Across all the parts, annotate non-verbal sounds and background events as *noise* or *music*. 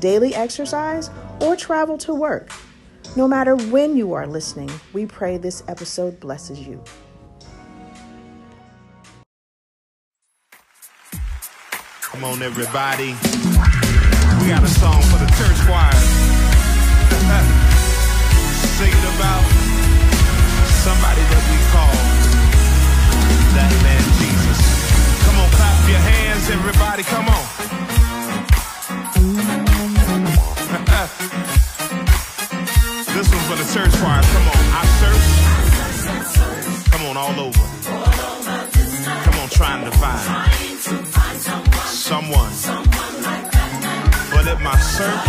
daily exercise, or travel to work. No matter when you are listening, we pray this episode blesses you. Come on, everybody. We got a song for the church choir. *laughs* Singing about somebody that we call that man Jesus. Come on, clap your hands, everybody. Come on. This one's for the church choir. Come on, I search. Come on, all over. Come on, trying to find someone. But in my search,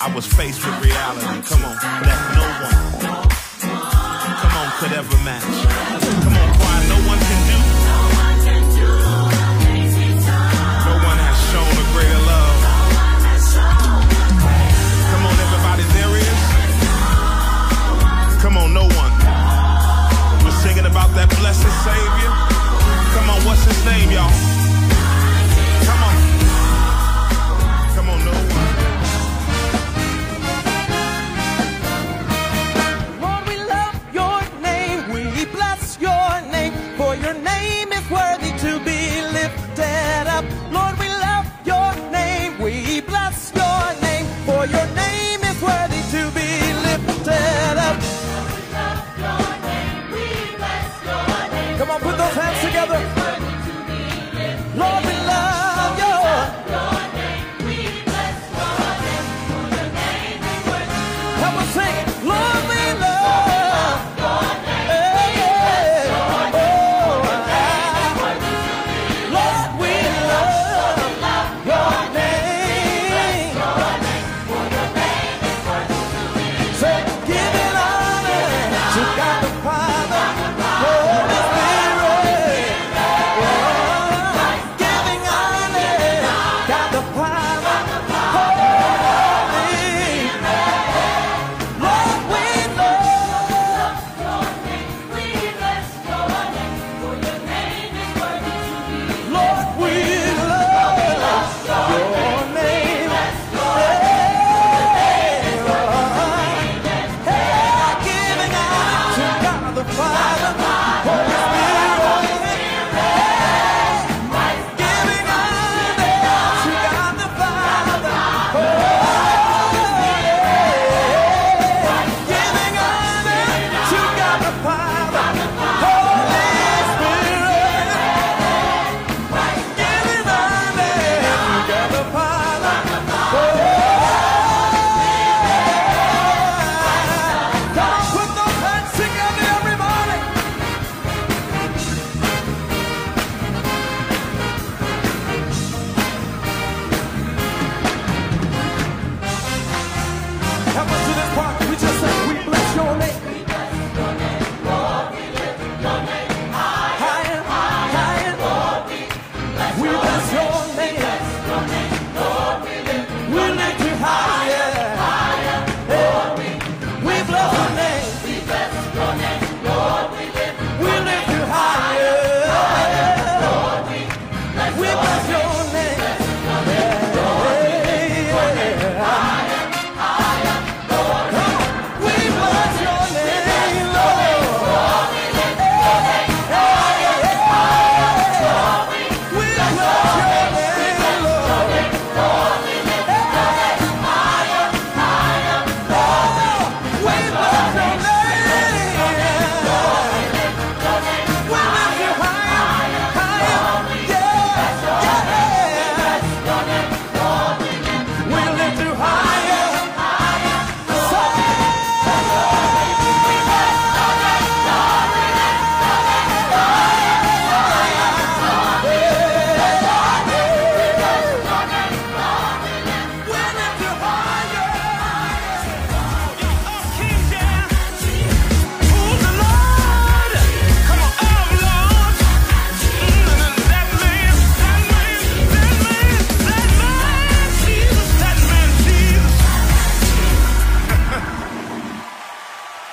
I was faced with reality. Come on, that no one, come on, could ever match. Come on,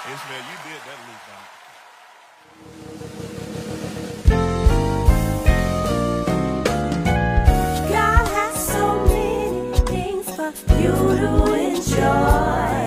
Ishmael, you did that loop back. God has so many things for you to enjoy.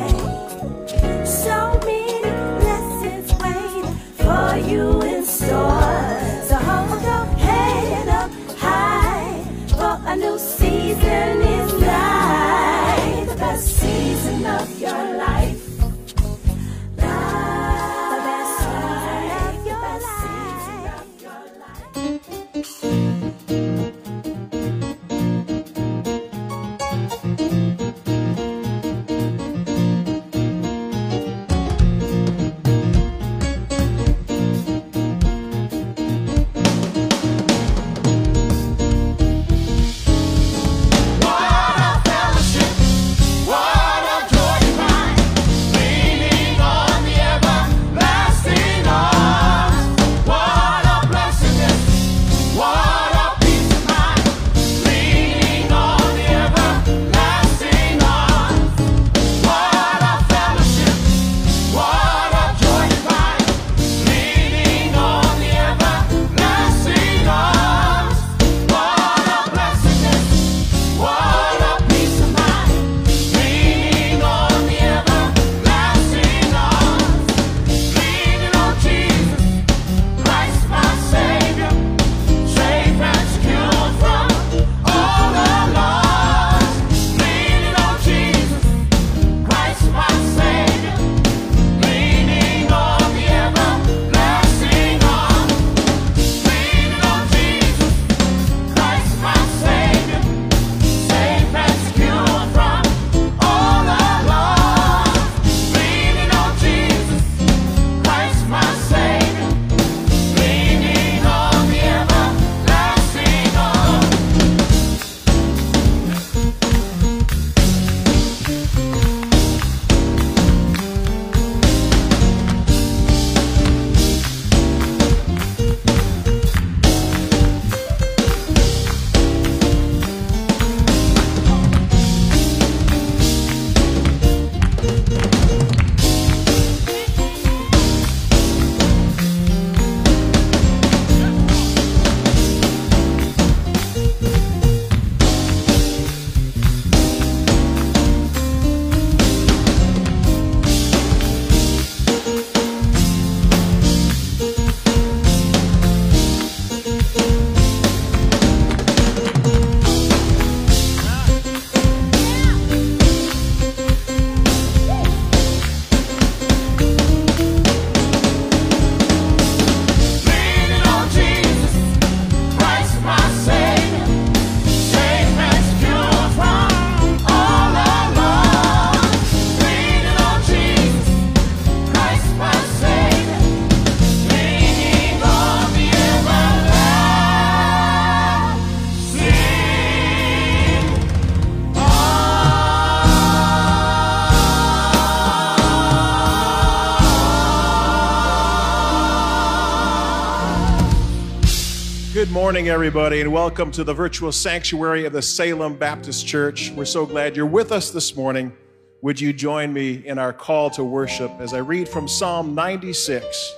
Morning, everybody, and welcome to the virtual sanctuary of the Salem Baptist Church. We're so glad you're with us this morning. Would you join me in our call to worship as I read from Psalm 96?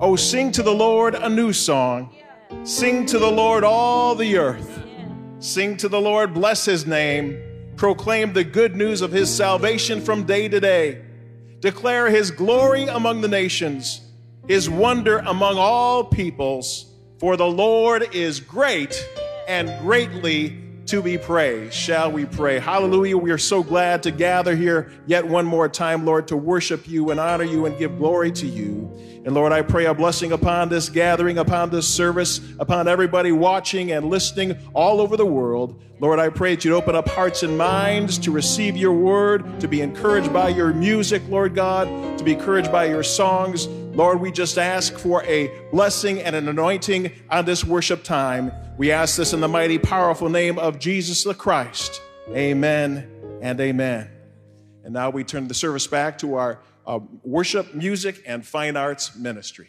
Oh, sing to the Lord a new song. Sing to the Lord all the earth. Sing to the Lord, bless his name. Proclaim the good news of his salvation from day to day. Declare his glory among the nations, his wonder among all peoples. For the Lord is great and greatly to be praised. Shall we pray? Hallelujah. We are so glad to gather here yet one more time, Lord, to worship you and honor you and give glory to you. And Lord, I pray a blessing upon this gathering, upon this service, upon everybody watching and listening all over the world. Lord, I pray that you'd open up hearts and minds to receive your word, to be encouraged by your music, Lord God, to be encouraged by your songs. Lord, we just ask for a blessing and an anointing on this worship time. We ask this in the mighty, powerful name of Jesus the Christ. Amen and amen. And now we turn the service back to our uh, worship, music, and fine arts ministry.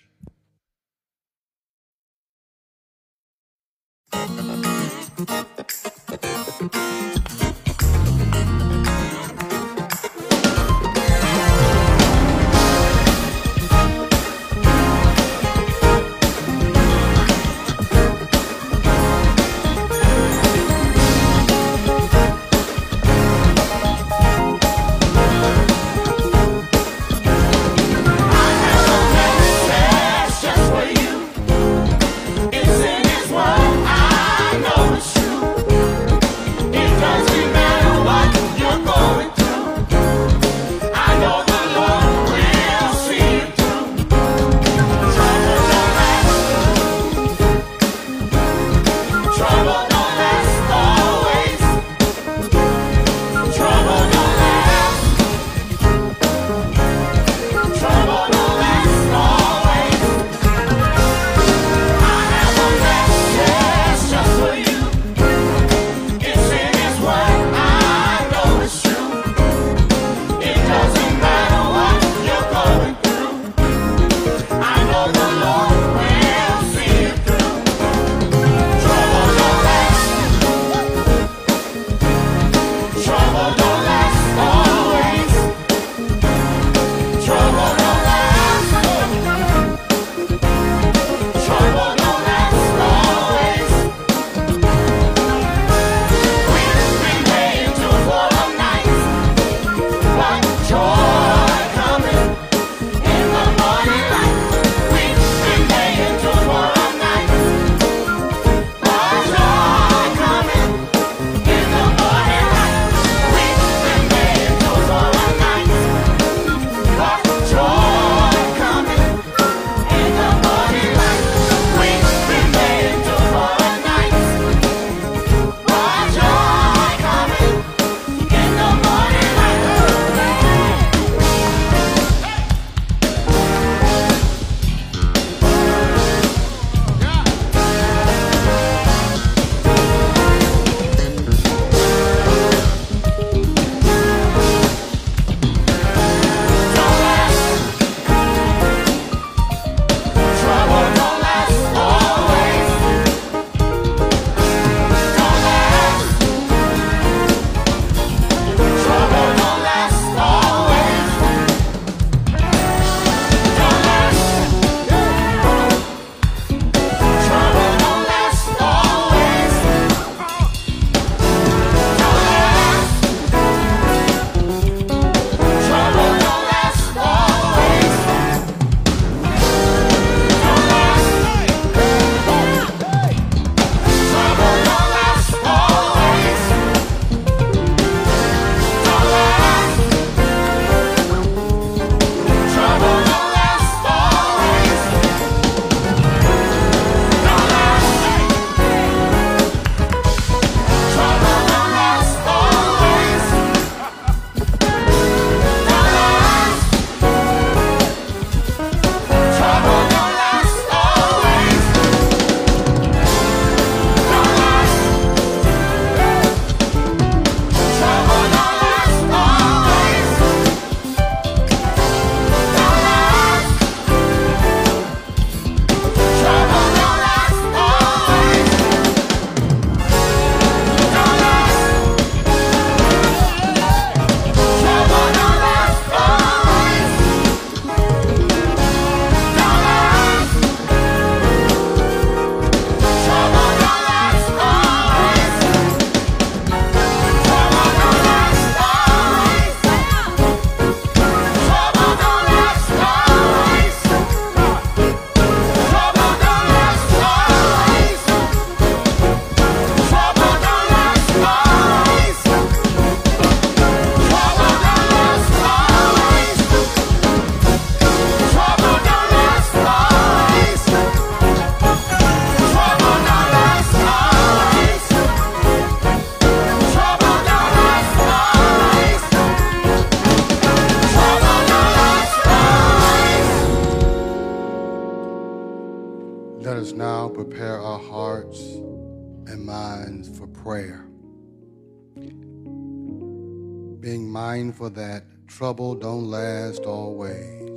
Mindful that trouble don't last always.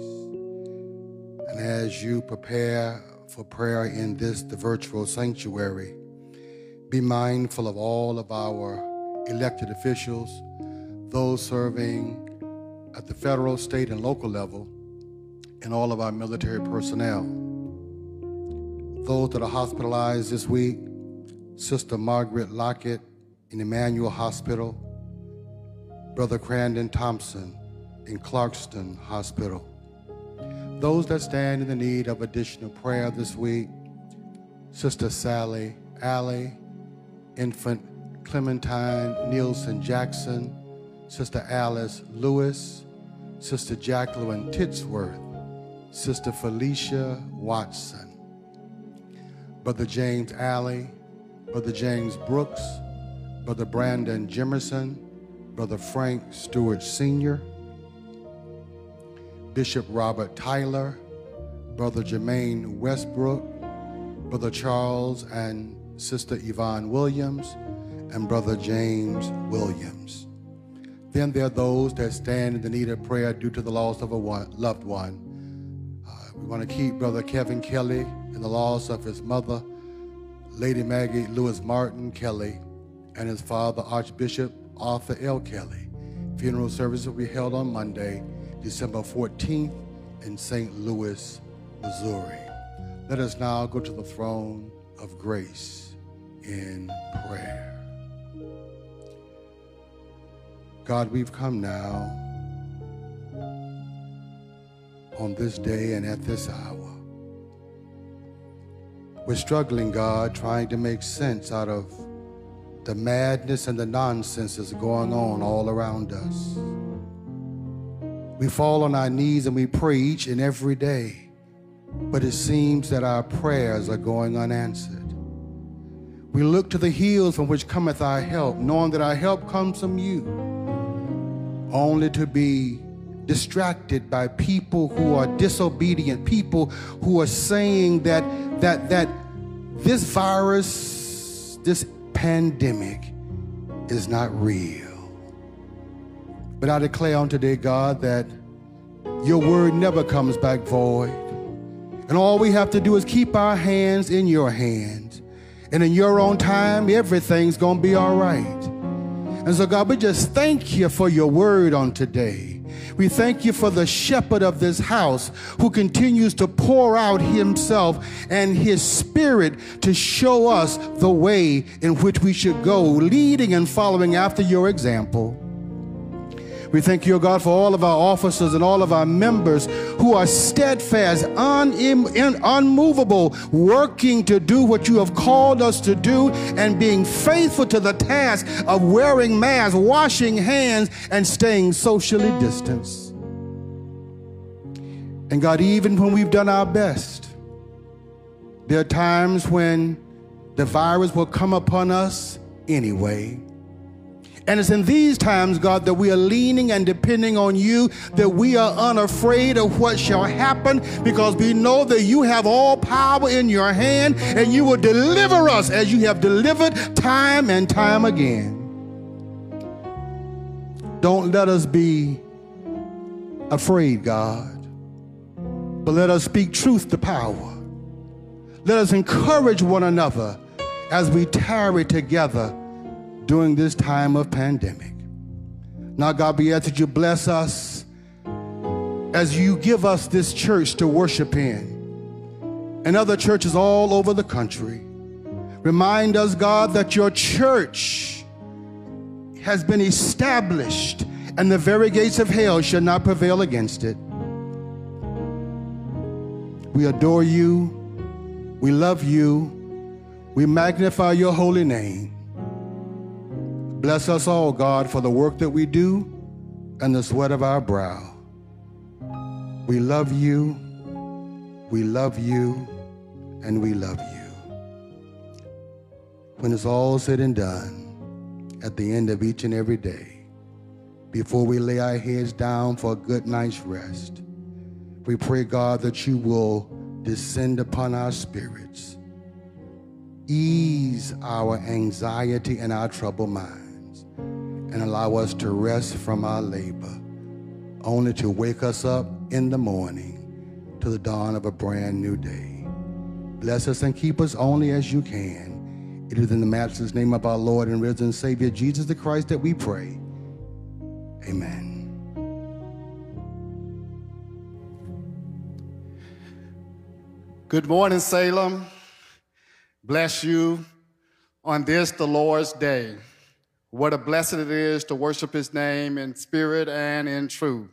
And as you prepare for prayer in this the virtual sanctuary, be mindful of all of our elected officials, those serving at the federal, state, and local level, and all of our military personnel. Those that are hospitalized this week, Sister Margaret Lockett in Immanuel Hospital, Brother Crandon Thompson in Clarkson Hospital. Those that stand in the need of additional prayer this week, Sister Sally Alley, Infant Clementine Nielsen Jackson, Sister Alice Lewis, Sister Jacqueline Titsworth, Sister Felicia Watson, Brother James Alley, Brother James Brooks, Brother Brandon Jimerson, Brother Frank Stewart Sr., Bishop Robert Tyler, Brother Jermaine Westbrook, Brother Charles and Sister Yvonne Williams, and Brother James Williams. Then there are those that stand in the need of prayer due to the loss of a one, loved one. Uh, we want to keep Brother Kevin Kelly in the loss of his mother, Lady Maggie Lewis Martin Kelly, and his father, Archbishop Arthur L. Kelly. Funeral service will be held on Monday, December 14th in St. Louis, Missouri. Let us now go to the throne of grace in prayer. God, we've come now on this day and at this hour. We're struggling, God, trying to make sense out of the madness and the nonsense that's going on all around us. We fall on our knees and we pray each and every day, but it seems that our prayers are going unanswered. We look to the hills from which cometh our help, knowing that our help comes from you only to be distracted by people who are disobedient, people who are saying that that that this virus, this pandemic is not real. But I declare on today, God, that your word never comes back void. And all we have to do is keep our hands in your hands. And in your own time, everything's going to be all right. And so, God, we just thank you for your word on today. We thank you for the shepherd of this house who continues to pour out himself and his spirit to show us the way in which we should go, leading and following after your example. We thank you, God, for all of our officers and all of our members who are steadfast, un- unmovable, working to do what you have called us to do and being faithful to the task of wearing masks, washing hands, and staying socially distanced. And God, even when we've done our best, there are times when the virus will come upon us anyway. And it's in these times, God, that we are leaning and depending on you, that we are unafraid of what shall happen because we know that you have all power in your hand and you will deliver us as you have delivered time and time again. Don't let us be afraid, God, but let us speak truth to power. Let us encourage one another as we tarry together during this time of pandemic. Now, God, be ask that you bless us as you give us this church to worship in and other churches all over the country. Remind us, God, that your church has been established and the very gates of hell shall not prevail against it. We adore you. We love you. We magnify your holy name. Bless us all, God, for the work that we do and the sweat of our brow. We love you, we love you, and we love you. When it's all said and done, at the end of each and every day, before we lay our heads down for a good night's rest, we pray, God, that you will descend upon our spirits Ease our anxiety and our troubled minds and allow us to rest from our labor, only to wake us up in the morning to the dawn of a brand new day. Bless us and keep us only as you can. It is in the matchless name of our Lord and risen Savior, Jesus the Christ, that we pray. Amen. Good morning, Salem. Bless you on this, the Lord's day. What a blessing it is to worship his name in spirit and in truth.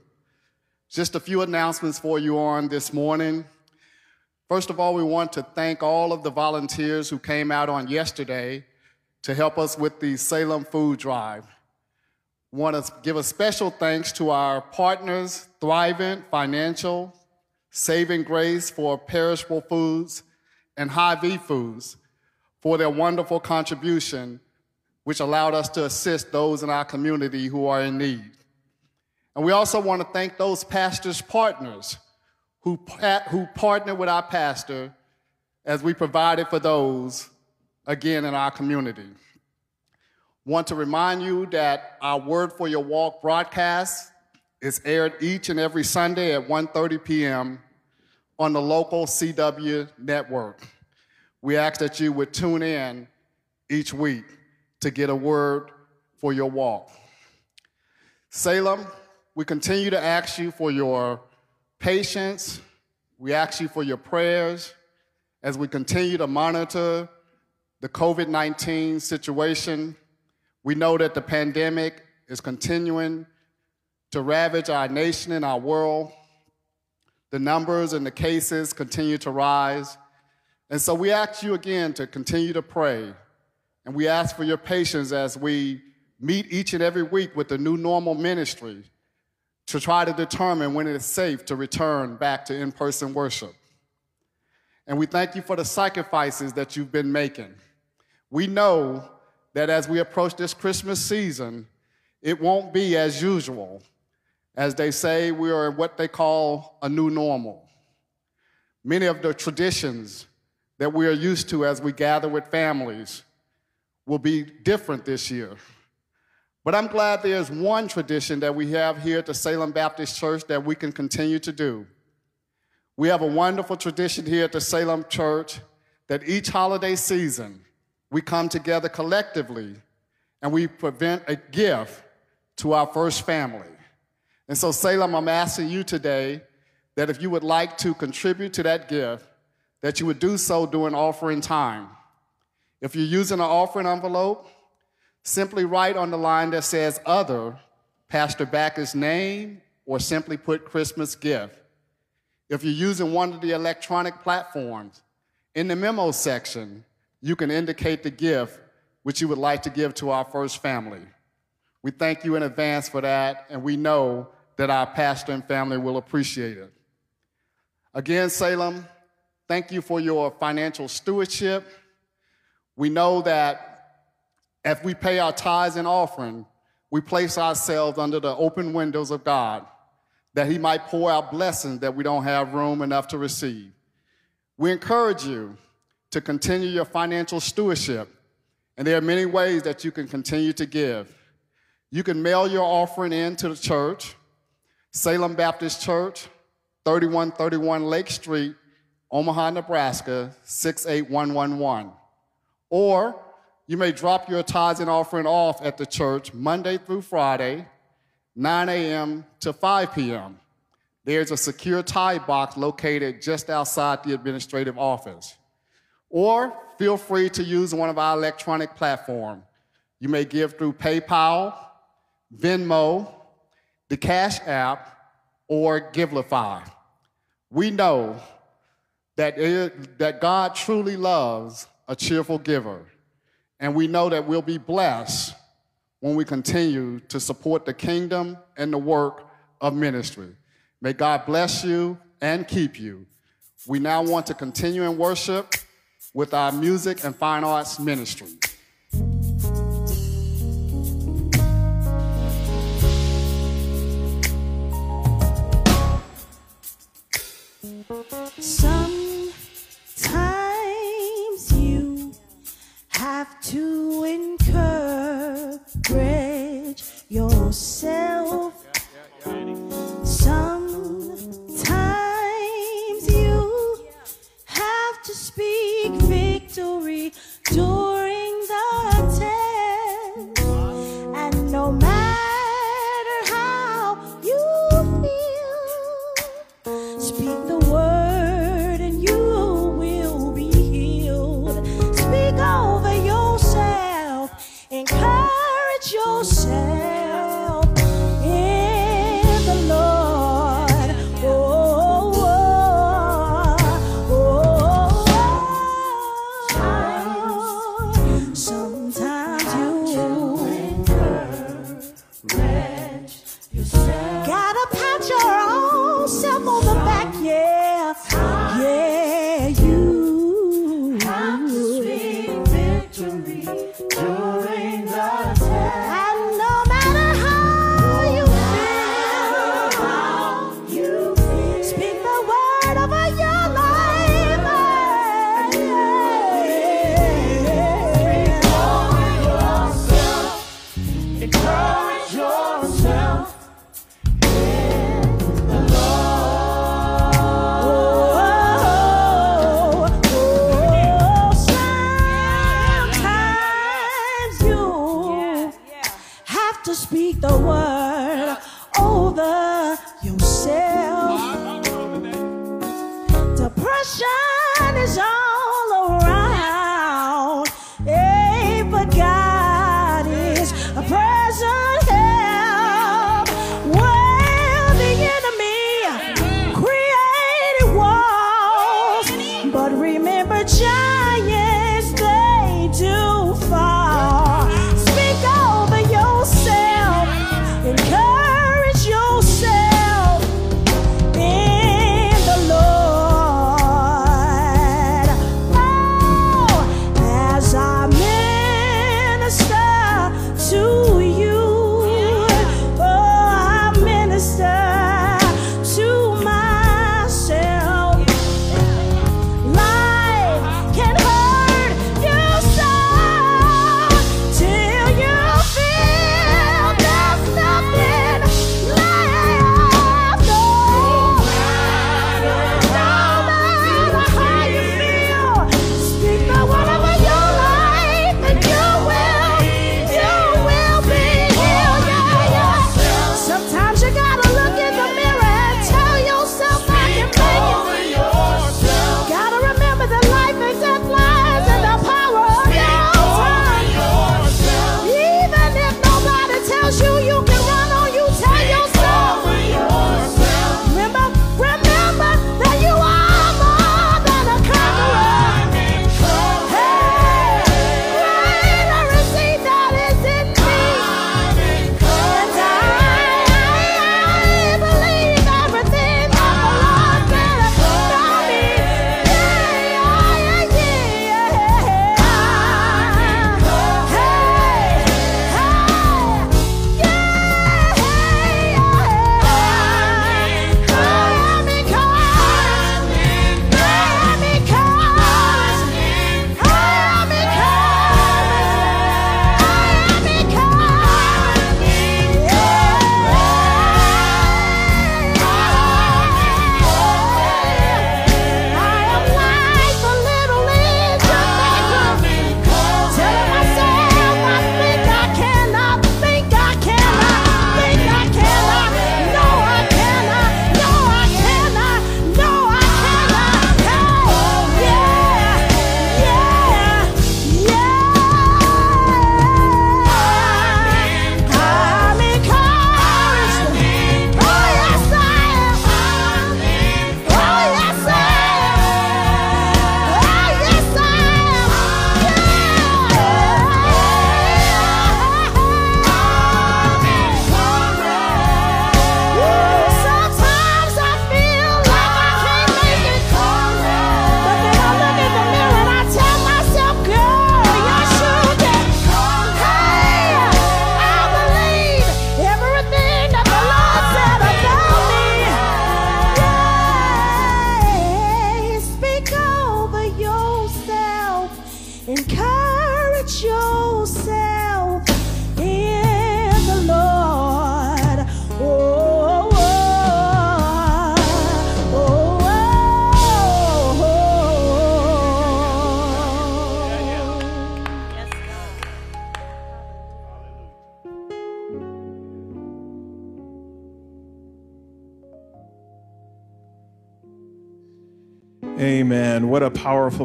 Just a few announcements for you on this morning. First of all, we want to thank all of the volunteers who came out on yesterday to help us with the Salem Food Drive. Want to give a special thanks to our partners, Thrivent Financial, Saving Grace for Perishable Foods, and Hy-Vee Foods for their wonderful contribution, which allowed us to assist those in our community who are in need. And we also want to thank those pastors' partners who, who partnered with our pastor as we provided for those, again, in our community. Want to remind you that our Word for Your Walk broadcast is aired each and every Sunday at 1.30 p.m. on the local CW network. We ask that you would tune in each week to get a word for your walk. Salem, we continue to ask you for your patience. We ask you for your prayers as we continue to monitor the COVID 19 situation. We know that the pandemic is continuing to ravage our nation and our world. The numbers and the cases continue to rise. And so we ask you again to continue to pray. And we ask for your patience as we meet each and every week with the new normal ministry to try to determine when it is safe to return back to in person worship. And we thank you for the sacrifices that you've been making. We know that as we approach this Christmas season, it won't be as usual. As they say, we are in what they call a new normal. Many of the traditions that we are used to as we gather with families will be different this year. But I'm glad there's one tradition that we have here at the Salem Baptist Church that we can continue to do. We have a wonderful tradition here at the Salem Church that each holiday season we come together collectively and we present a gift to our first family. And so, Salem, I'm asking you today that if you would like to contribute to that gift, that you would do so during offering time. If you're using an offering envelope, simply write on the line that says Other, Pastor Bacchus' name, or simply put Christmas gift. If you're using one of the electronic platforms, in the memo section, you can indicate the gift which you would like to give to our first family. We thank you in advance for that, and we know that our pastor and family will appreciate it. Again, Salem, thank you for your financial stewardship. We know that if we pay our tithes and offering, we place ourselves under the open windows of God, that He might pour out blessings that we don't have room enough to receive. We encourage you to continue your financial stewardship. And there are many ways that you can continue to give. You can mail your offering in to the church, Salem Baptist Church, 3131 Lake Street, Omaha, Nebraska, 68111. Or you may drop your tithes and offering off at the church Monday through Friday, 9 a.m. to 5 p.m. There's a secure tithe box located just outside the administrative office. Or feel free to use one of our electronic platforms. You may give through PayPal, Venmo, the Cash App, or Givelify. We know that, it, that God truly loves a cheerful giver, and we know that we'll be blessed when we continue to support the kingdom and the work of ministry. May God bless you and keep you. We now want to continue in worship with our music and fine arts ministry.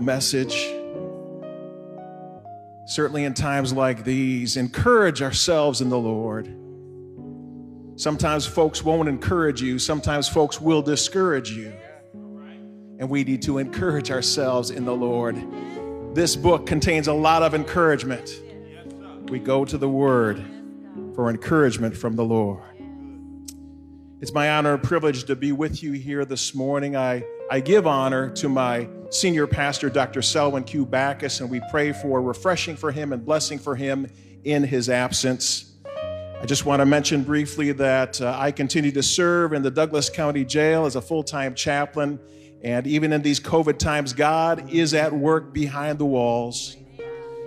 Message. Certainly in times like these, encourage ourselves in the Lord. Sometimes folks won't encourage you, sometimes folks will discourage you. And we need to encourage ourselves in the Lord. This book contains a lot of encouragement. We go to the Word for encouragement from the Lord. It's my honor and privilege to be with you here this morning. I, I give honor to my senior pastor, Dr. Selwyn Q. Bacchus, and we pray for refreshing for him and blessing for him in his absence. I just want to mention briefly that uh, I continue to serve in the Douglas County Jail as a full time chaplain. And even in these COVID times, God is at work behind the walls.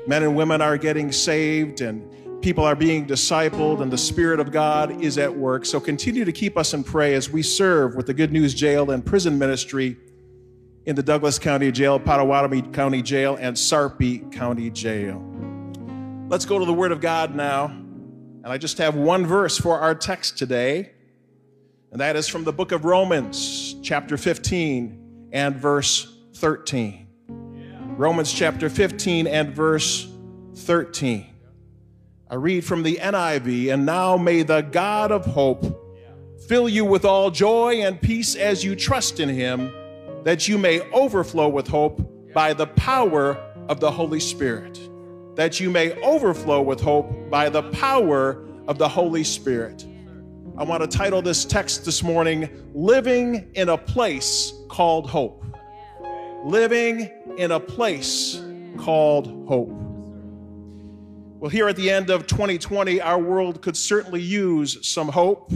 Men and women are getting saved, and people are being discipled and the Spirit of God is at work. So continue to keep us in prayer as we serve with the Good News Jail and Prison Ministry in the Douglas County Jail, Pottawattamie County Jail, and Sarpy County Jail. Let's go to the Word of God now. And I just have one verse for our text today, and that is from the book of Romans, chapter 15 and verse 13. Romans chapter 15 and verse 13. I read from the NIV, and now may the God of hope fill you with all joy and peace as you trust in him, that you may overflow with hope by the power of the Holy Spirit. That you may overflow with hope by the power of the Holy Spirit. I want to title this text this morning, Living in a Place Called Hope. Living in a place called hope. Well, here at the end of 2020, our world could certainly use some hope.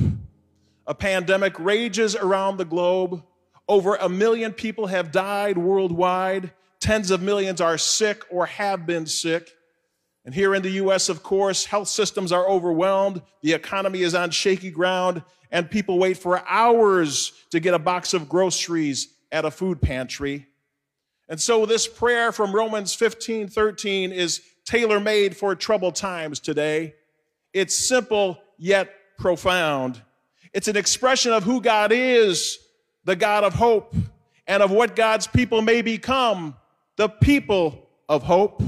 A pandemic rages around the globe. Over a million people have died worldwide. Tens of millions are sick or have been sick. And here in the US, of course, health systems are overwhelmed. The economy is on shaky ground, and people wait for hours to get a box of groceries at a food pantry. And so, this prayer from Romans 15 13 is tailor made for troubled times today. It's simple yet profound. It's an expression of who God is, the God of hope, and of what God's people may become, the people of hope.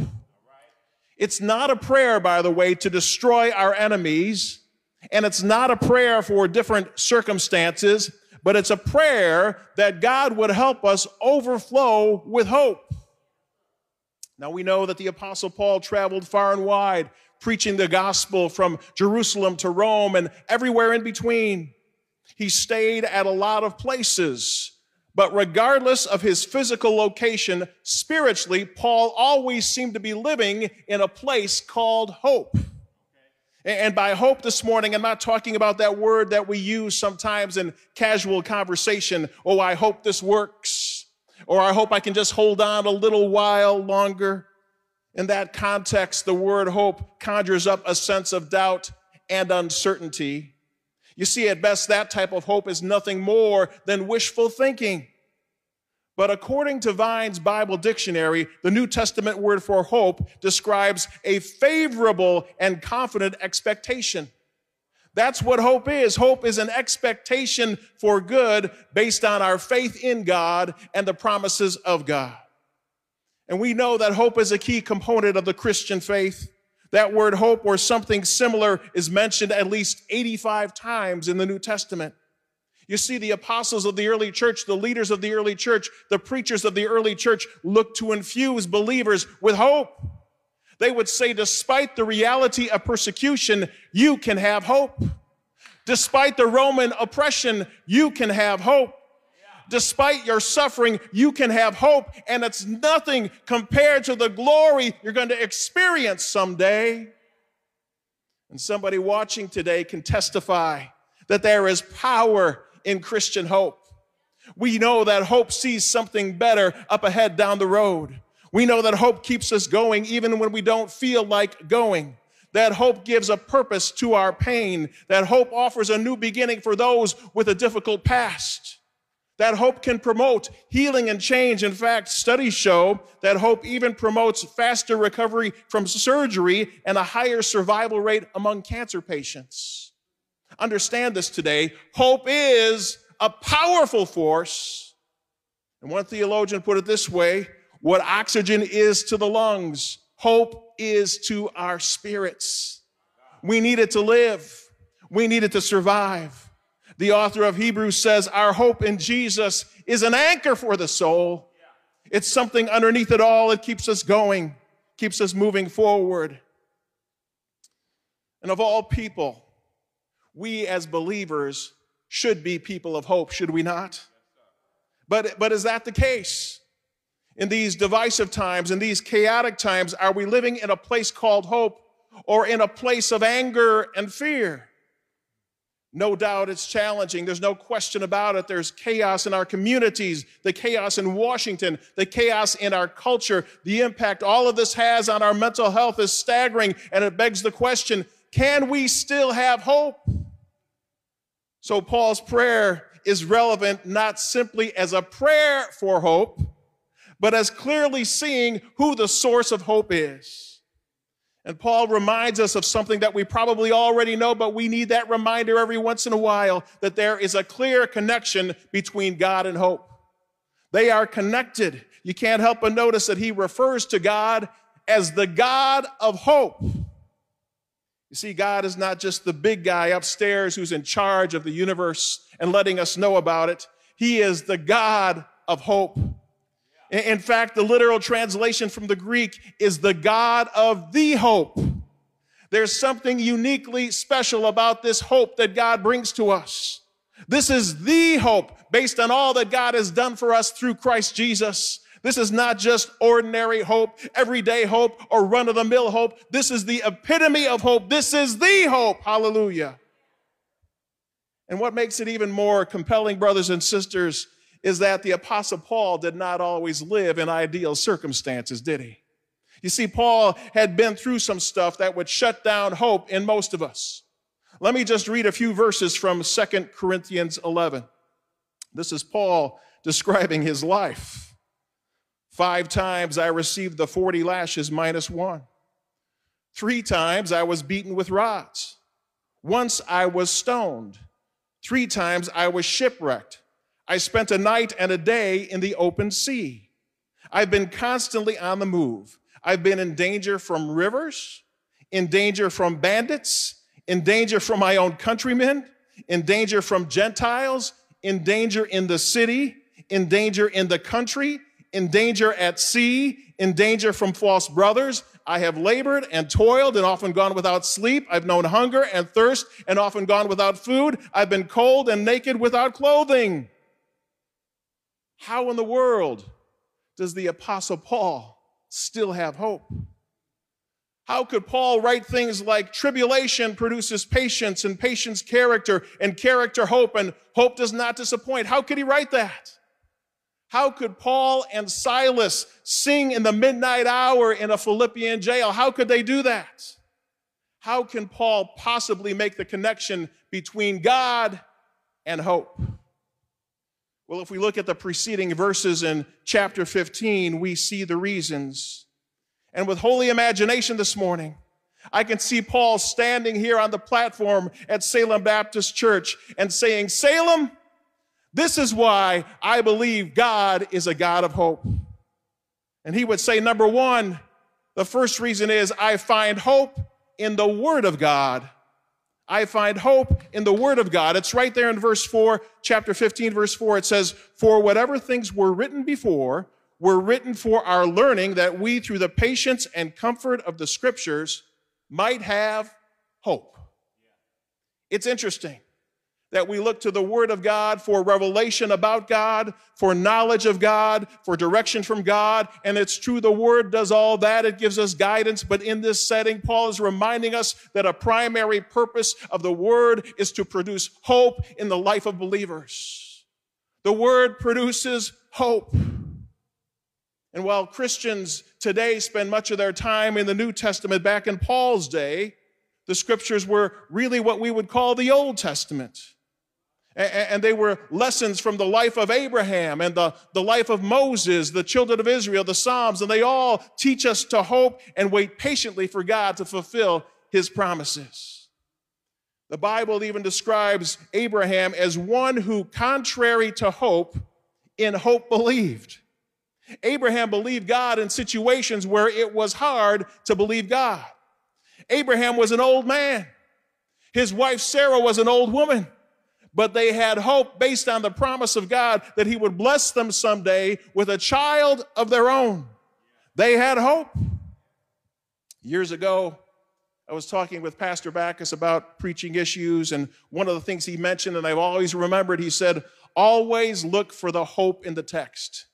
It's not a prayer, by the way, to destroy our enemies, and it's not a prayer for different circumstances, but it's a prayer that God would help us overflow with hope. Now we know that the Apostle Paul traveled far and wide, preaching the gospel from Jerusalem to Rome and everywhere in between. He stayed at a lot of places. But regardless of his physical location, spiritually, Paul always seemed to be living in a place called hope. And by hope this morning, I'm not talking about that word that we use sometimes in casual conversation. Oh, I hope this works or I hope I can just hold on a little while longer. In that context, the word hope conjures up a sense of doubt and uncertainty. You see, at best, that type of hope is nothing more than wishful thinking. But according to Vine's Bible Dictionary, the New Testament word for hope describes a favorable and confident expectation. That's what hope is. Hope is an expectation for good based on our faith in God and the promises of God. And we know that hope is a key component of the Christian faith. That word hope or something similar is mentioned at least 85 times in the New Testament. You see, the apostles of the early church, the leaders of the early church, the preachers of the early church look to infuse believers with hope. They would say, despite the reality of persecution, you can have hope. Despite the Roman oppression, you can have hope. Despite your suffering, you can have hope, and it's nothing compared to the glory you're going to experience someday. And somebody watching today can testify that there is power in Christian hope. We know that hope sees something better up ahead down the road. We know that hope keeps us going even when we don't feel like going. That hope gives a purpose to our pain. That hope offers a new beginning for those with a difficult past. That hope can promote healing and change. In fact, studies show that hope even promotes faster recovery from surgery and a higher survival rate among cancer patients. Understand this today. Hope is a powerful force And one theologian put it this way what oxygen is to the lungs, hope is to our spirits. We need it to live, we need it to survive. The author of Hebrews says, Our hope in Jesus is an anchor for the soul. It's something underneath it all. It keeps us going, keeps us moving forward. And of all people, we as believers should be people of hope, should we not? But, but is that the case? In these divisive times, in these chaotic times, are we living in a place called hope or in a place of anger and fear? No doubt it's challenging. There's no question about it. There's chaos in our communities, the chaos in Washington, the chaos in our culture. The impact all of this has on our mental health is staggering, and it begs the question can we still have hope? So, Paul's prayer is relevant not simply as a prayer for hope, but as clearly seeing who the source of hope is. And Paul reminds us of something that we probably already know, but we need that reminder every once in a while that there is a clear connection between God and hope. They are connected. You can't help but notice that he refers to God as the God of hope. You see, God is not just the big guy upstairs who's in charge of the universe and letting us know about it. He is the God of hope. In fact, the literal translation from the Greek is the God of the hope. There's something uniquely special about this hope that God brings to us. This is the hope based on all that God has done for us through Christ Jesus. This is not just ordinary hope, everyday hope, or run of the mill hope. This is the epitome of hope. This is the hope. Hallelujah. And what makes it even more compelling, brothers and sisters, is that the Apostle Paul did not always live in ideal circumstances, did he? You see, Paul had been through some stuff that would shut down hope in most of us. Let me just read a few verses from 2 Corinthians 11. This is Paul describing his life. Five times I received the 40 lashes minus one. Three times I was beaten with rods. Once I was stoned. Three times I was shipwrecked. I spent a night and a day in the open sea. I've been constantly on the move. I've been in danger from rivers, in danger from bandits, in danger from my own countrymen, in danger from Gentiles, in danger in the city, in danger in the country, in danger at sea, in danger from false brothers. I have labored and toiled and often gone without sleep. I've known hunger and thirst and often gone without food. I've been cold and naked without clothing. How in the world does the Apostle Paul still have hope? How could Paul write things like tribulation produces patience and patience character and character hope and hope does not disappoint? How could he write that? How could Paul and Silas sing in the midnight hour in a Philippian jail? How could they do that? How can Paul possibly make the connection between God and hope? Well, if we look at the preceding verses in chapter 15, we see the reasons. And with holy imagination this morning, I can see Paul standing here on the platform at Salem Baptist Church and saying, Salem, this is why I believe God is a God of hope. And he would say, number one, the first reason is I find hope in the Word of God. I find hope in the Word of God. It's right there in verse 4, chapter 15, verse 4. It says, For whatever things were written before were written for our learning, that we, through the patience and comfort of the Scriptures, might have hope. It's interesting that we look to the Word of God for revelation about God, for knowledge of God, for direction from God. And it's true, the Word does all that. It gives us guidance. But in this setting, Paul is reminding us that a primary purpose of the Word is to produce hope in the life of believers. The Word produces hope. And while Christians today spend much of their time in the New Testament, back in Paul's day, the scriptures were really what we would call the Old Testament and they were lessons from the life of Abraham and the, the life of Moses, the children of Israel, the Psalms, and they all teach us to hope and wait patiently for God to fulfill his promises. The Bible even describes Abraham as one who, contrary to hope, in hope believed. Abraham believed God in situations where it was hard to believe God. Abraham was an old man. His wife Sarah was an old woman, but they had hope based on the promise of God that he would bless them someday with a child of their own. They had hope. Years ago, I was talking with Pastor Bacchus about preaching issues, and one of the things he mentioned, and I've always remembered, he said, always look for the hope in the text.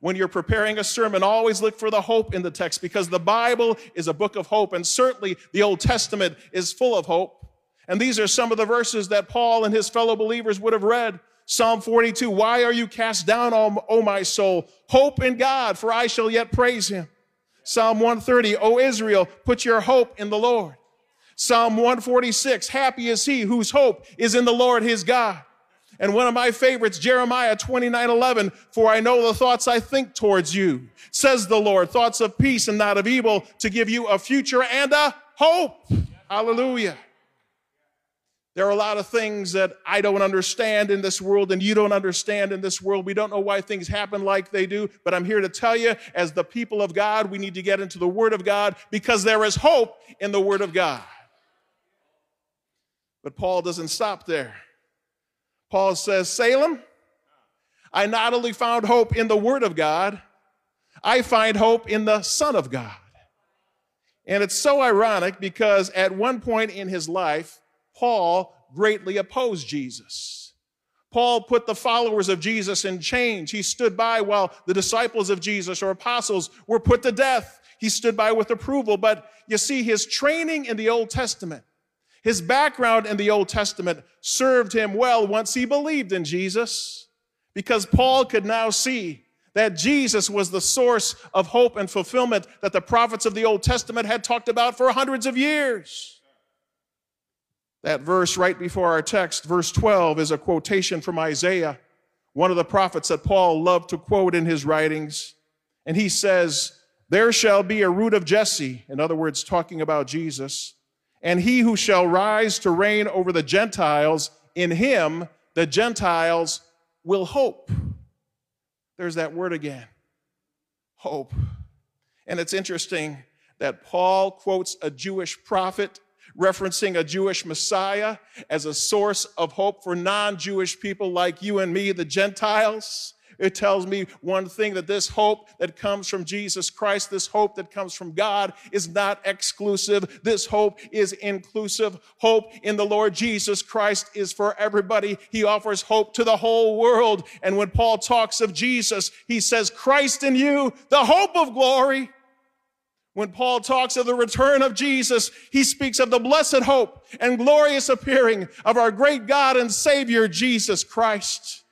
When you're preparing a sermon, always look for the hope in the text because the Bible is a book of hope, and certainly the Old Testament is full of hope. And these are some of the verses that Paul and his fellow believers would have read. Psalm 42, why are you cast down, O, my soul? Hope in God, for I shall yet praise him. Psalm 130, O Israel, put your hope in the Lord. Psalm 146, happy is he whose hope is in the Lord his God. And one of my favorites, Jeremiah 29 11, for I know the thoughts I think towards you, says the Lord, thoughts of peace and not of evil, to give you a future and a hope. Hallelujah. There are a lot of things that I don't understand in this world and you don't understand in this world. We don't know why things happen like they do, but I'm here to tell you, as the people of God, we need to get into the Word of God because there is hope in the Word of God. But Paul doesn't stop there. Paul says, Salem, I not only found hope in the Word of God, I find hope in the Son of God. And it's so ironic because at one point in his life, Paul greatly opposed Jesus. Paul put the followers of Jesus in chains. He stood by while the disciples of Jesus or apostles were put to death. He stood by with approval. But you see, his training in the Old Testament his background in the Old Testament served him well once he believed in Jesus because Paul could now see that Jesus was the source of hope and fulfillment that the prophets of the Old Testament had talked about for hundreds of years. That verse right before our text, verse 12, is a quotation from Isaiah, one of the prophets that Paul loved to quote in his writings. And he says, There shall be a root of Jesse, in other words, talking about Jesus and he who shall rise to reign over the Gentiles, in him the Gentiles will hope. There's that word again hope. And it's interesting that Paul quotes a Jewish prophet referencing a Jewish Messiah as a source of hope for non Jewish people like you and me, the Gentiles. It tells me one thing that this hope that comes from Jesus Christ, this hope that comes from God, is not exclusive. This hope is inclusive. Hope in the Lord Jesus Christ is for everybody. He offers hope to the whole world. And when Paul talks of Jesus, he says, Christ in you, the hope of glory. When Paul talks of the return of Jesus, he speaks of the blessed hope and glorious appearing of our great God and Savior, Jesus Christ.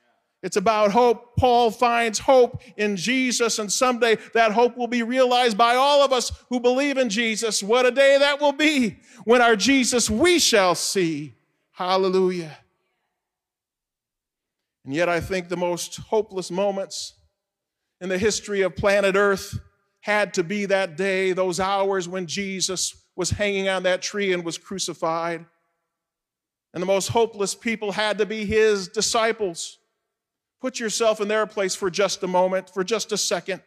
It's about hope. Paul finds hope in Jesus, and someday that hope will be realized by all of us who believe in Jesus. What a day that will be when our Jesus we shall see. Hallelujah. And yet, I think the most hopeless moments in the history of planet Earth had to be that day, those hours when Jesus was hanging on that tree and was crucified. And the most hopeless people had to be his disciples. Put yourself in their place for just a moment, for just a second.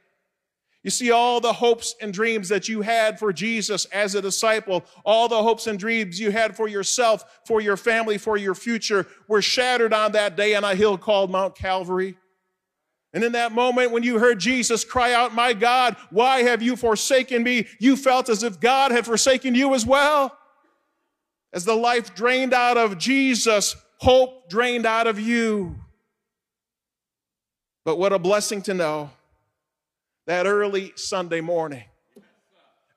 You see, all the hopes and dreams that you had for Jesus as a disciple, all the hopes and dreams you had for yourself, for your family, for your future, were shattered on that day on a hill called Mount Calvary. And in that moment, when you heard Jesus cry out, My God, why have you forsaken me? You felt as if God had forsaken you as well. As the life drained out of Jesus, hope drained out of you. But what a blessing to know that early Sunday morning,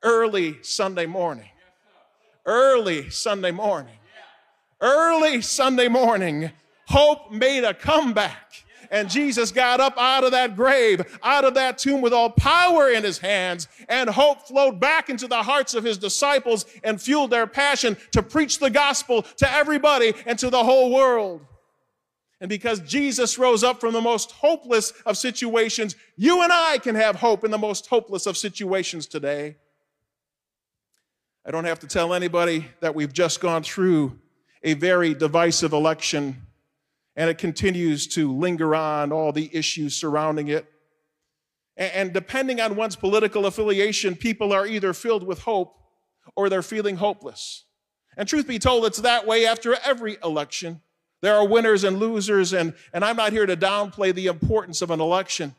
early Sunday morning, early Sunday morning, early Sunday morning, hope made a comeback. And Jesus got up out of that grave, out of that tomb with all power in his hands, and hope flowed back into the hearts of his disciples and fueled their passion to preach the gospel to everybody and to the whole world. And because Jesus rose up from the most hopeless of situations, you and I can have hope in the most hopeless of situations today. I don't have to tell anybody that we've just gone through a very divisive election and it continues to linger on, all the issues surrounding it. And depending on one's political affiliation, people are either filled with hope or they're feeling hopeless. And truth be told, it's that way after every election. There are winners and losers, and, and I'm not here to downplay the importance of an election.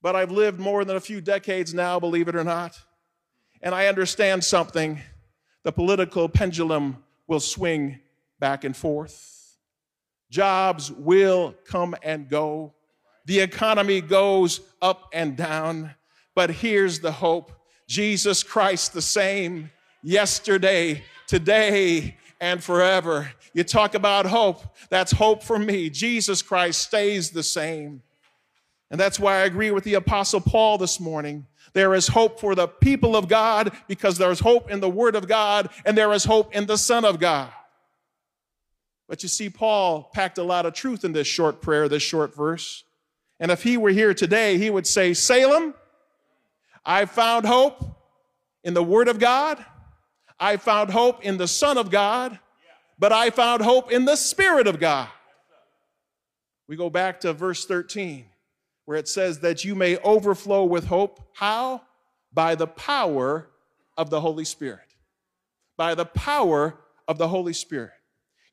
But I've lived more than a few decades now, believe it or not. And I understand something. The political pendulum will swing back and forth. Jobs will come and go. The economy goes up and down. But here's the hope Jesus Christ the same yesterday, today, and forever. You talk about hope. That's hope for me. Jesus Christ stays the same. And that's why I agree with the Apostle Paul this morning. There is hope for the people of God because there is hope in the Word of God and there is hope in the Son of God. But you see, Paul packed a lot of truth in this short prayer, this short verse. And if he were here today, he would say, Salem, I found hope in the Word of God. I found hope in the Son of God, but I found hope in the Spirit of God. We go back to verse 13, where it says that you may overflow with hope. How? By the power of the Holy Spirit. By the power of the Holy Spirit.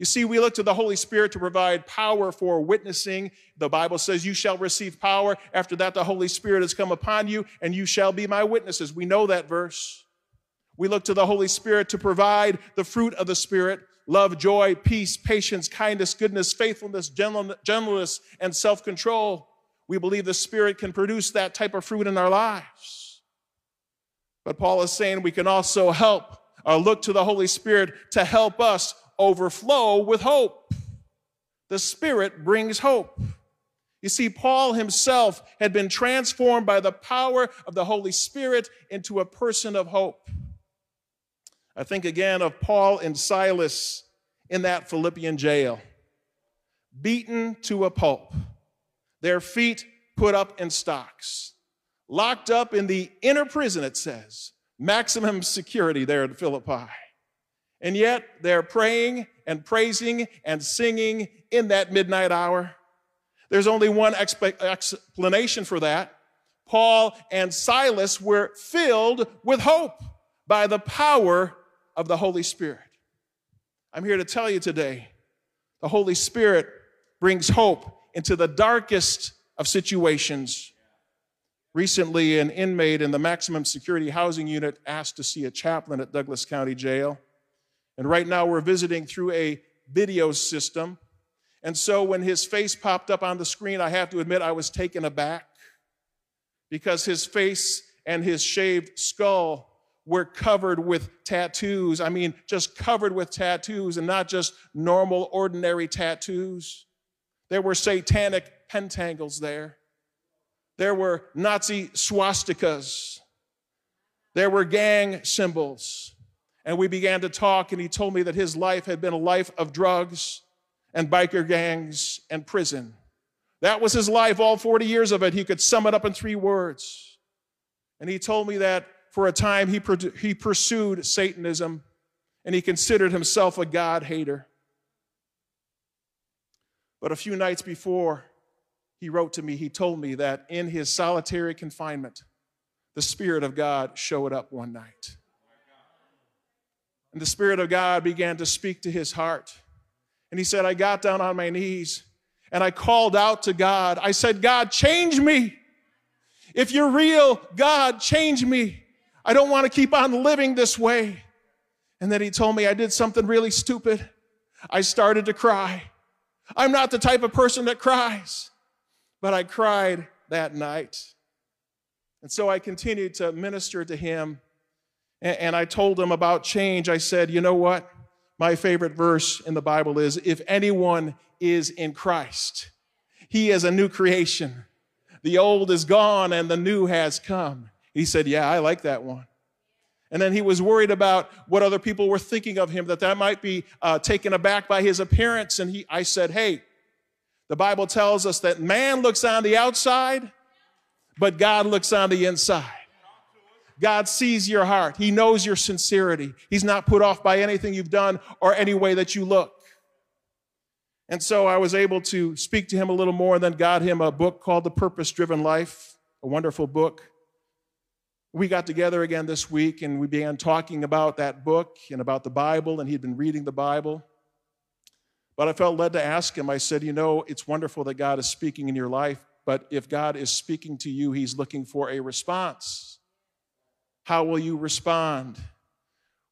You see, we look to the Holy Spirit to provide power for witnessing. The Bible says, You shall receive power. After that, the Holy Spirit has come upon you, and you shall be my witnesses. We know that verse. We look to the Holy Spirit to provide the fruit of the Spirit love, joy, peace, patience, kindness, goodness, faithfulness, gentleness, and self control. We believe the Spirit can produce that type of fruit in our lives. But Paul is saying we can also help or look to the Holy Spirit to help us overflow with hope. The Spirit brings hope. You see, Paul himself had been transformed by the power of the Holy Spirit into a person of hope. I think again of Paul and Silas in that Philippian jail, beaten to a pulp, their feet put up in stocks, locked up in the inner prison, it says, maximum security there at Philippi. And yet they're praying and praising and singing in that midnight hour. There's only one exp- explanation for that. Paul and Silas were filled with hope by the power of the Holy Spirit. I'm here to tell you today the Holy Spirit brings hope into the darkest of situations. Recently, an inmate in the maximum security housing unit asked to see a chaplain at Douglas County Jail. And right now we're visiting through a video system. And so when his face popped up on the screen, I have to admit I was taken aback because his face and his shaved skull were covered with tattoos. I mean, just covered with tattoos and not just normal, ordinary tattoos. There were satanic pentangles there. There were Nazi swastikas. There were gang symbols. And we began to talk, and he told me that his life had been a life of drugs and biker gangs and prison. That was his life, all 40 years of it. He could sum it up in three words. And he told me that for a time he, he pursued Satanism and he considered himself a God hater. But a few nights before he wrote to me, he told me that in his solitary confinement, the Spirit of God showed up one night. And the Spirit of God began to speak to his heart. And he said, I got down on my knees and I called out to God. I said, God, change me. If you're real, God, change me. I don't want to keep on living this way. And then he told me I did something really stupid. I started to cry. I'm not the type of person that cries, but I cried that night. And so I continued to minister to him and I told him about change. I said, you know what? My favorite verse in the Bible is if anyone is in Christ, he is a new creation. The old is gone and the new has come. He said, yeah, I like that one. And then he was worried about what other people were thinking of him, that that might be uh, taken aback by his appearance. And he, I said, hey, the Bible tells us that man looks on the outside, but God looks on the inside. God sees your heart. He knows your sincerity. He's not put off by anything you've done or any way that you look. And so I was able to speak to him a little more and then got him a book called The Purpose Driven Life, a wonderful book. We got together again this week and we began talking about that book and about the Bible, and he'd been reading the Bible. But I felt led to ask him, I said, You know, it's wonderful that God is speaking in your life, but if God is speaking to you, he's looking for a response. How will you respond?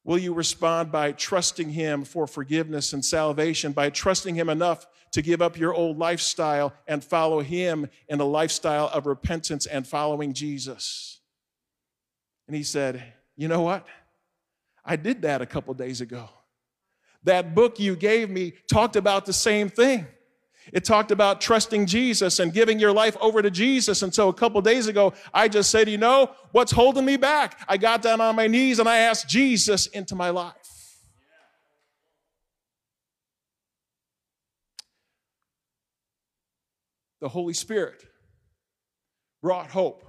Will you respond by trusting Him for forgiveness and salvation, by trusting Him enough to give up your old lifestyle and follow Him in a lifestyle of repentance and following Jesus? And he said, You know what? I did that a couple days ago. That book you gave me talked about the same thing. It talked about trusting Jesus and giving your life over to Jesus. And so a couple days ago, I just said, you know, what's holding me back? I got down on my knees and I asked Jesus into my life. The Holy Spirit brought hope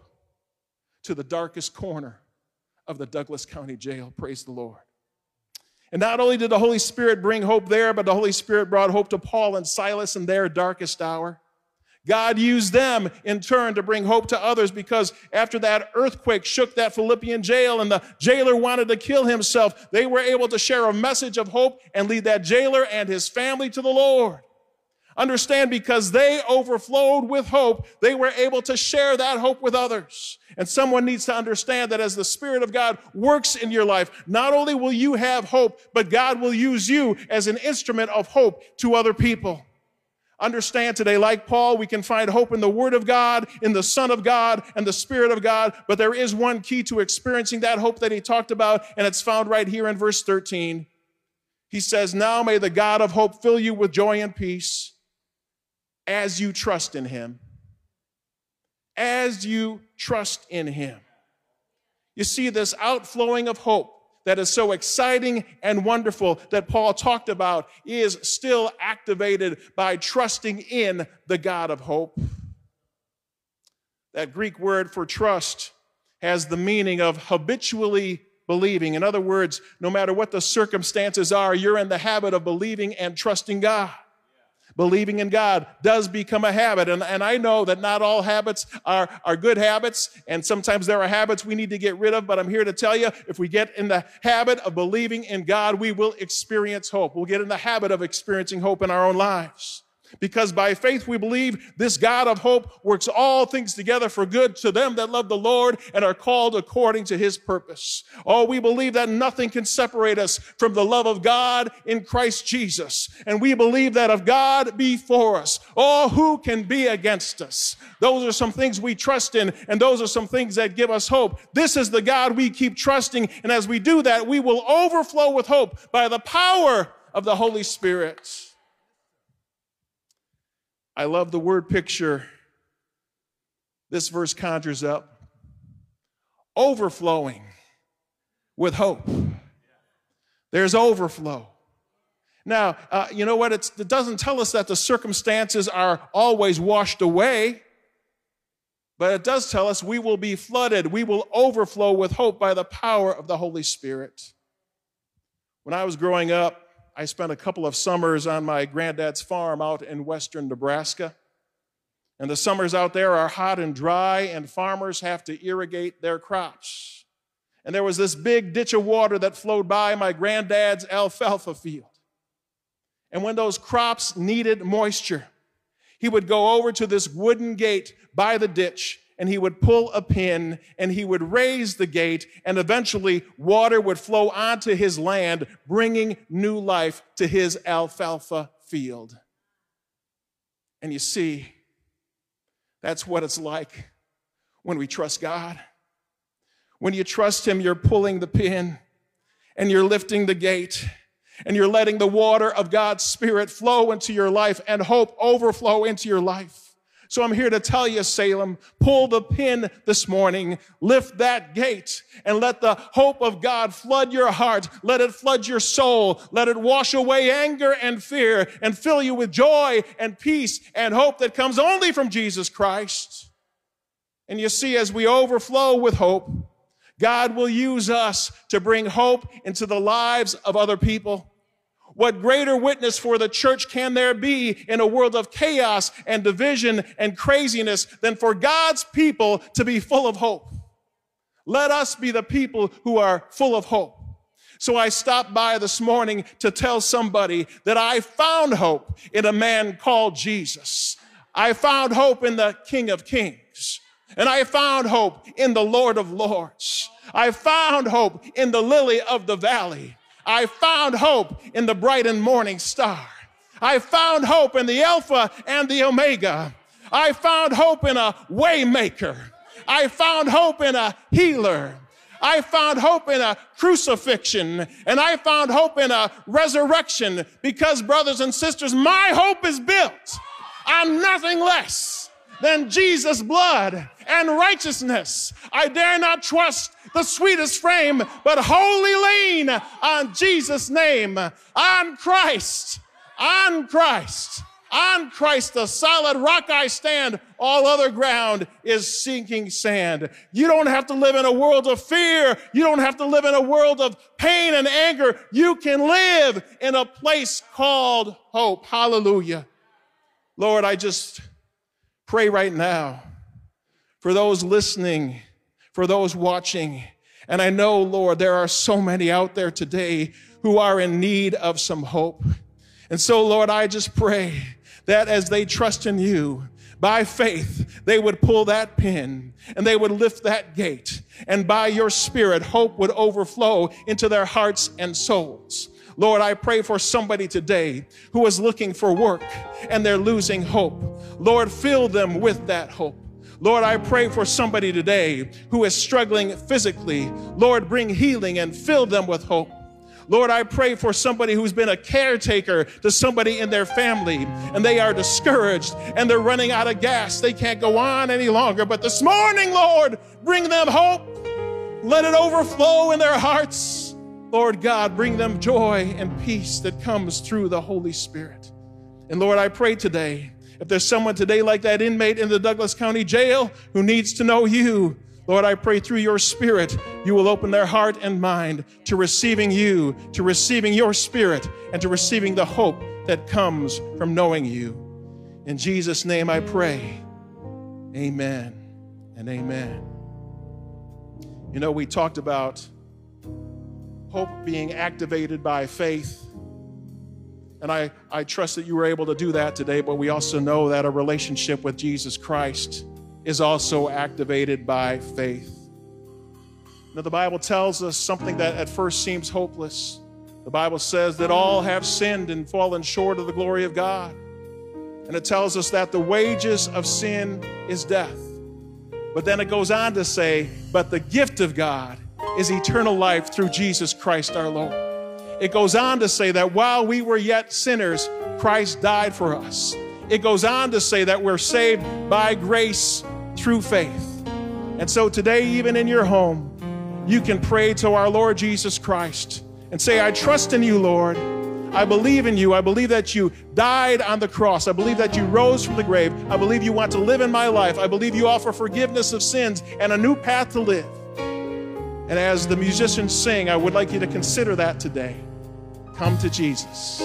to the darkest corner of the Douglas County Jail. Praise the Lord. And not only did the Holy Spirit bring hope there, but the Holy Spirit brought hope to Paul and Silas in their darkest hour. God used them in turn to bring hope to others because after that earthquake shook that Philippian jail and the jailer wanted to kill himself, they were able to share a message of hope and lead that jailer and his family to the Lord. Understand because they overflowed with hope, they were able to share that hope with others. And someone needs to understand that as the Spirit of God works in your life, not only will you have hope, but God will use you as an instrument of hope to other people. Understand today, like Paul, we can find hope in the Word of God, in the Son of God, and the Spirit of God, but there is one key to experiencing that hope that he talked about, and it's found right here in verse 13. He says, Now may the God of hope fill you with joy and peace as you trust in him. As you trust in him. You see, this outflowing of hope that is so exciting and wonderful that Paul talked about is still activated by trusting in the God of hope. That Greek word for trust has the meaning of habitually believing. In other words, no matter what the circumstances are, you're in the habit of believing and trusting God believing in God does become a habit. And, and I know that not all habits are, are good habits, and sometimes there are habits we need to get rid of, but I'm here to tell you if we get in the habit of believing in God, we will experience hope. We'll get in the habit of experiencing hope in our own lives. Because by faith we believe this God of hope works all things together for good to them that love the Lord and are called according to his purpose. Oh, we believe that nothing can separate us from the love of God in Christ Jesus. And we believe that if God be for us, oh, who can be against us? Those are some things we trust in, and those are some things that give us hope. This is the God we keep trusting. And as we do that, we will overflow with hope by the power of the Holy Spirit. I love the word picture this verse conjures up overflowing with hope. There's overflow. Now, uh, you know what? It's, it doesn't tell us that the circumstances are always washed away, but it does tell us we will be flooded, we will overflow with hope by the power of the Holy Spirit. When I was growing up, I spent a couple of summers on my granddad's farm out in western Nebraska. And the summers out there are hot and dry, and farmers have to irrigate their crops. And there was this big ditch of water that flowed by my granddad's alfalfa field. And when those crops needed moisture, he would go over to this wooden gate by the ditch and he would pull a pin and he would raise the gate and eventually water would flow onto his land, bringing new life to his alfalfa field. And you see, that's what it's like when we trust God. When you trust him, you're pulling the pin and you're lifting the gate and you're letting the water of God's Spirit flow into your life and hope overflow into your life. So I'm here to tell you, Salem, pull the pin this morning, lift that gate, and let the hope of God flood your heart. Let it flood your soul. Let it wash away anger and fear and fill you with joy and peace and hope that comes only from Jesus Christ. And you see, as we overflow with hope, God will use us to bring hope into the lives of other people. What greater witness for the church can there be in a world of chaos and division and craziness than for God's people to be full of hope? Let us be the people who are full of hope. So I stopped by this morning to tell somebody that I found hope in a man called Jesus. I found hope in the King of Kings. And I found hope in the Lord of Lords. I found hope in the lily of the valley. I found hope in the bright and morning star. I found hope in the Alpha and the Omega. I found hope in a waymaker. I found hope in a healer. I found hope in a crucifixion and I found hope in a resurrection because brothers and sisters, my hope is built on nothing less than Jesus' blood and righteousness. I dare not trust the sweetest frame, but wholly lean on Jesus' name, on Christ, on Christ. On Christ, the solid rock I stand, all other ground is sinking sand. You don't have to live in a world of fear. You don't have to live in a world of pain and anger. You can live in a place called hope. Hallelujah. Lord, I just pray right now for those listening, for those watching. And I know, Lord, there are so many out there today who are in need of some hope. And so, Lord, I just pray that as they trust in you, by faith, they would pull that pin and they would lift that gate. And by your spirit, hope would overflow into their hearts and souls. Lord, I pray for somebody today who is looking for work and they're losing hope. Lord, fill them with that hope. Lord, I pray for somebody today who is struggling physically. Lord, bring healing and fill them with hope. Lord, I pray for somebody who's been a caretaker to somebody in their family and they are discouraged and they're running out of gas. They can't go on any longer. But this morning, Lord, bring them hope. Let it overflow in their hearts. Lord God, bring them joy and peace that comes through the Holy Spirit. And Lord, I pray today, if there's someone today like that inmate in the Douglas County Jail who needs to know you, Lord, I pray through your spirit, you will open their heart and mind to receiving you, to receiving your spirit, and to receiving the hope that comes from knowing you. In Jesus' name I pray. Amen and amen. You know, we talked about hope being activated by faith. And I, I trust that you were able to do that today, but we also know that a relationship with Jesus Christ is also activated by faith. Now, the Bible tells us something that at first seems hopeless. The Bible says that all have sinned and fallen short of the glory of God. And it tells us that the wages of sin is death. But then it goes on to say, but the gift of God is eternal life through Jesus Christ our Lord. It goes on to say that while we were yet sinners, Christ died for us. It goes on to say that we're saved by grace through faith. And so today, even in your home, you can pray to our Lord Jesus Christ and say, I trust in you, Lord. I believe in you. I believe that you died on the cross. I believe that you rose from the grave. I believe you want to live in my life. I believe you offer forgiveness of sins and a new path to live. And as the musicians sing, I would like you to consider that today. Come to Jesus.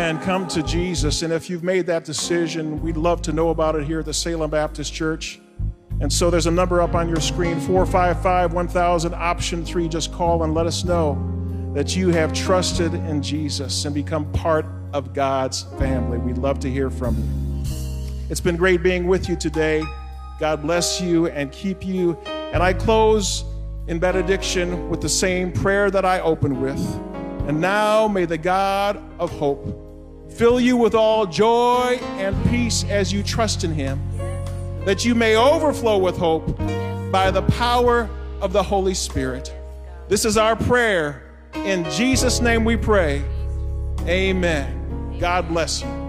Amen. Come to Jesus. And if you've made that decision, we'd love to know about it here at the Salem Baptist Church. And so there's a number up on your screen 455 1000, option three. Just call and let us know that you have trusted in Jesus and become part of God's family. We'd love to hear from you. It's been great being with you today. God bless you and keep you. And I close in benediction with the same prayer that I opened with. And now may the God of hope fill you with all joy and peace as you trust in him, that you may overflow with hope by the power of the Holy Spirit. This is our prayer. In Jesus' name we pray. Amen. God bless you.